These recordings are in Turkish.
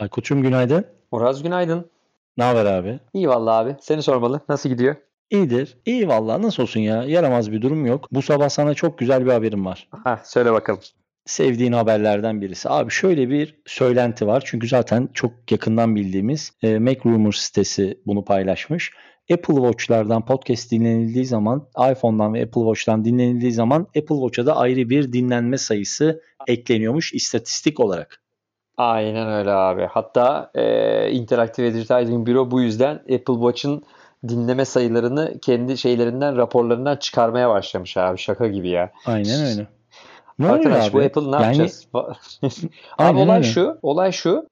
Aykut'cum günaydın. Muraz günaydın. Ne haber abi? İyi vallahi abi. Seni sormalı. Nasıl gidiyor? İyidir. İyi vallahi nasıl olsun ya. Yaramaz bir durum yok. Bu sabah sana çok güzel bir haberim var. Ha söyle bakalım. Sevdiğin haberlerden birisi. Abi şöyle bir söylenti var. Çünkü zaten çok yakından bildiğimiz e, Mac Rumors sitesi bunu paylaşmış. Apple Watch'lardan podcast dinlenildiği zaman, iPhone'dan ve Apple Watch'tan dinlenildiği zaman Apple Watch'a da ayrı bir dinlenme sayısı ekleniyormuş istatistik olarak. Aynen öyle abi. Hatta e, Interactive Advertising Bureau bu yüzden Apple Watch'ın dinleme sayılarını kendi şeylerinden, raporlarından çıkarmaya başlamış abi. Şaka gibi ya. Aynen öyle. Ne Arkadaş abi? bu Apple ne yani... yapacağız? abi olay öyle. şu, olay şu.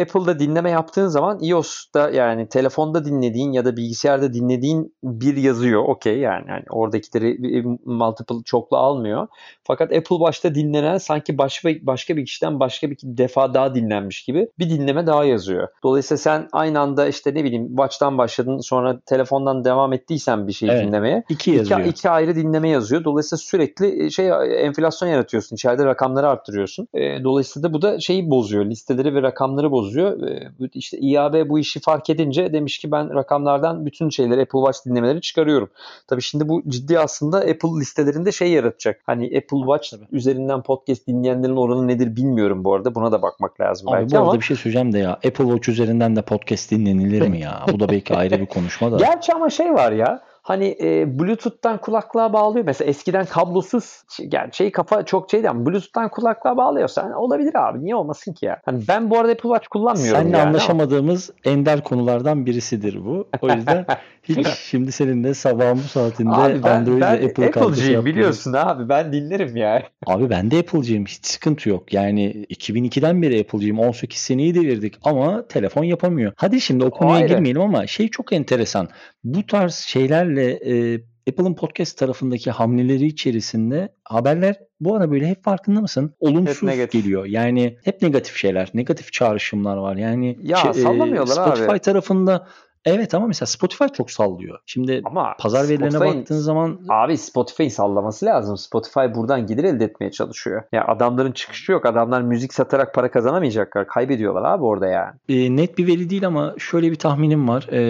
Apple'da dinleme yaptığın zaman iOS'ta yani telefonda dinlediğin ya da bilgisayarda dinlediğin bir yazıyor. Okey yani, yani oradakileri multiple çoklu almıyor. Fakat Apple başta dinlenen sanki başka başka bir kişiden başka bir defa daha dinlenmiş gibi bir dinleme daha yazıyor. Dolayısıyla sen aynı anda işte ne bileyim Watch'tan başladın sonra telefondan devam ettiysen bir şey evet, dinlemeye. iki yazıyor. İki, iki ayrı dinleme yazıyor. Dolayısıyla sürekli şey enflasyon yaratıyor yaratıyorsun. İçeride rakamları arttırıyorsun. E, dolayısıyla da bu da şeyi bozuyor. Listeleri ve rakamları bozuyor. E, işte IAB bu işi fark edince demiş ki ben rakamlardan bütün şeyleri Apple Watch dinlemeleri çıkarıyorum. Tabii şimdi bu ciddi aslında Apple listelerinde şey yaratacak. Hani Apple Watch Tabii. üzerinden podcast dinleyenlerin oranı nedir bilmiyorum bu arada. Buna da bakmak lazım Abi belki bu ama. arada bir şey söyleyeceğim de ya. Apple Watch üzerinden de podcast dinlenilir mi ya? Bu da belki ayrı bir konuşma da. Gerçi ama şey var ya hani e, Bluetooth'tan kulaklığa bağlıyor. Mesela eskiden kablosuz yani şey kafa çok şeydi ama Bluetooth'tan kulaklığa bağlıyorsan olabilir abi. Niye olmasın ki ya? Hani ben bu arada Apple Watch kullanmıyorum Seninle yani anlaşamadığımız ama. ender konulardan birisidir bu. O yüzden hiç şimdi seninle sabahın bu saatinde abi ben, Android ben ve Apple Apple'cıyım biliyorsun abi. Ben dinlerim ya. Abi ben de Apple'cıyım. Hiç sıkıntı yok. Yani 2002'den beri Apple'cıyım. 18 seneyi devirdik ama telefon yapamıyor. Hadi şimdi o konuya girmeyelim ama şey çok enteresan. Bu tarz şeylerle e, Apple'ın podcast tarafındaki hamleleri içerisinde haberler bu ara böyle hep farkında mısın? Olumsuz hep geliyor. Yani hep negatif şeyler, negatif çağrışımlar var. Yani ya şey, sallamıyorlar Spotify abi. tarafında Evet ama mesela Spotify çok sallıyor. Şimdi ama pazar verilerine baktığın zaman abi Spotify'ın sallaması lazım. Spotify buradan gelir elde etmeye çalışıyor. Ya adamların çıkışı yok. Adamlar müzik satarak para kazanamayacaklar. Kaybediyorlar abi orada yani. E, net bir veri değil ama şöyle bir tahminim var. E,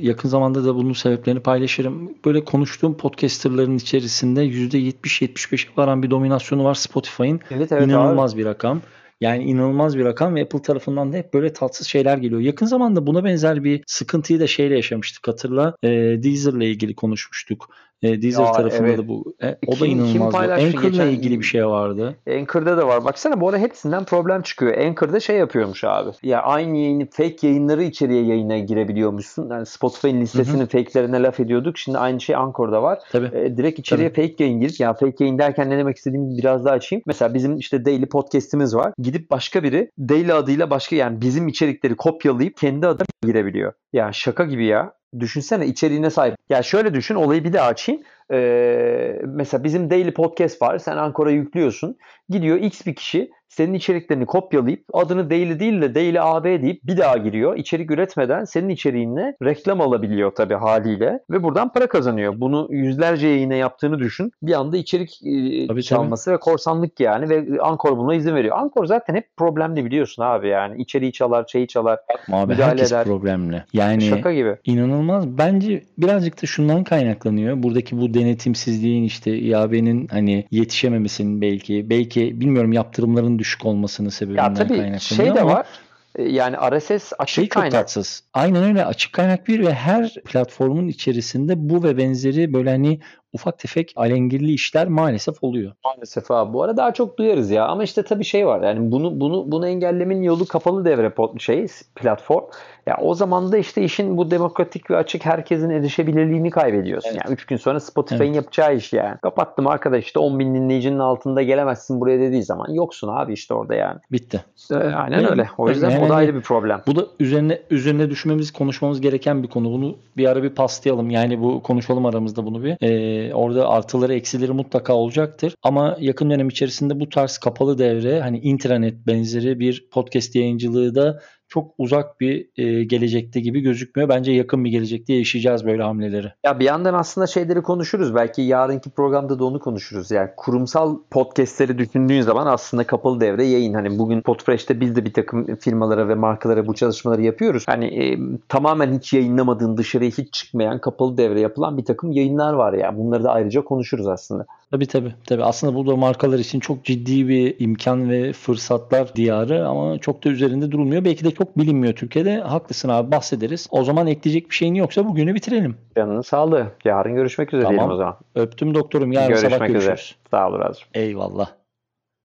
yakın zamanda da bunun sebeplerini paylaşırım. Böyle konuştuğum podcasterların içerisinde %70-75'e varan bir dominasyonu var Spotify'ın. Evet, evet, İnanılmaz abi. bir rakam. Yani inanılmaz bir rakam ve Apple tarafından da hep böyle tatsız şeyler geliyor. Yakın zamanda buna benzer bir sıkıntıyı da şeyle yaşamıştık hatırla. E, Deezer'la ilgili konuşmuştuk. E, Deezer ya, tarafında evet. da bu. E, o da inanılmaz. Anchor'la ilgili bir şey vardı. Anchor'da da var. Baksana bu arada hepsinden problem çıkıyor. Anchor'da şey yapıyormuş abi. Ya aynı yayını fake yayınları içeriye yayına girebiliyormuşsun. Yani Spotify'ın listesinin fake'lerine laf ediyorduk. Şimdi aynı şey Anchor'da var. Tabii. E, direkt içeriye Tabii. fake yayın girip ya fake yayın derken ne demek istediğimi biraz daha açayım. Mesela bizim işte daily podcast'imiz var. Gidip başka biri daily adıyla başka yani bizim içerikleri kopyalayıp kendi adına girebiliyor. Ya şaka gibi ya. Düşünsene içeriğine sahip. Ya şöyle düşün olayı bir daha açayım. Ee, mesela bizim Daily Podcast var. Sen Ankara yüklüyorsun. Gidiyor X bir kişi senin içeriklerini kopyalayıp adını Daily değil de Daily AB deyip bir daha giriyor. İçerik üretmeden senin içeriğinle reklam alabiliyor tabii haliyle ve buradan para kazanıyor. Bunu yüzlerce yayına yaptığını düşün. Bir anda içerik e, tabii, çalması tabii. ve korsanlık yani ve Ankor buna izin veriyor. Ankor zaten hep problemli biliyorsun abi yani. içeriği çalar, şeyi çalar, abi, müdahale herkes eder. problemli. Yani Şaka gibi. inanılmaz. Bence birazcık da şundan kaynaklanıyor. Buradaki bu denetimsizliğin işte IAB'nin hani yetişememesinin belki belki bilmiyorum yaptırımların düşük olmasının sebebinden ya tabii kaynaklanıyor şey de ama var. E, yani RSS açık şey kaynak. Çok tatsız. Aynen öyle açık kaynak bir ve her platformun içerisinde bu ve benzeri böyle hani ufak tefek alengirli işler maalesef oluyor. Maalesef abi. Bu arada daha çok duyarız ya. Ama işte tabii şey var. Yani bunu bunu bunu engellemenin yolu kapalı devre şey platform. Ya o zaman da işte işin bu demokratik ve açık herkesin erişebilirliğini kaybediyorsun. Evet. Yani 3 gün sonra Spotify'ın evet. yapacağı iş yani. Kapattım arkadaş işte 10 bin dinleyicinin altında gelemezsin buraya dediği zaman yoksun abi işte orada yani. Bitti. Ee, aynen yani, öyle. O yüzden yani, o da ayrı bir problem. Bu da üzerine üzerine düşmemiz, konuşmamız gereken bir konu. Bunu bir ara bir paslayalım. Yani bu konuşalım aramızda bunu bir. Ee, orada artıları eksileri mutlaka olacaktır. Ama yakın dönem içerisinde bu tarz kapalı devre hani intranet benzeri bir podcast yayıncılığı da çok uzak bir e, gelecekte gibi gözükmüyor. Bence yakın bir gelecekte yaşayacağız böyle hamleleri. Ya bir yandan aslında şeyleri konuşuruz. Belki yarınki programda da onu konuşuruz. Yani kurumsal podcastleri düşündüğün zaman aslında kapalı devre yayın. Hani bugün Podfresh'te biz de bir takım firmalara ve markalara bu çalışmaları yapıyoruz. Hani e, tamamen hiç yayınlamadığın dışarıya hiç çıkmayan kapalı devre yapılan bir takım yayınlar var ya. Yani. Bunları da ayrıca konuşuruz aslında. Tabii tabii. tabii. Aslında bu da markalar için çok ciddi bir imkan ve fırsatlar diyarı ama çok da üzerinde durulmuyor. Belki de çok bilinmiyor Türkiye'de. Haklısın abi bahsederiz. O zaman ekleyecek bir şeyin yoksa bugünü bitirelim. Canının sağlığı. Yarın görüşmek üzere tamam. diyelim o zaman. Öptüm doktorum. Yarın görüşmek sabah görüşürüz. Üzere. Sağ ol Razım. Eyvallah.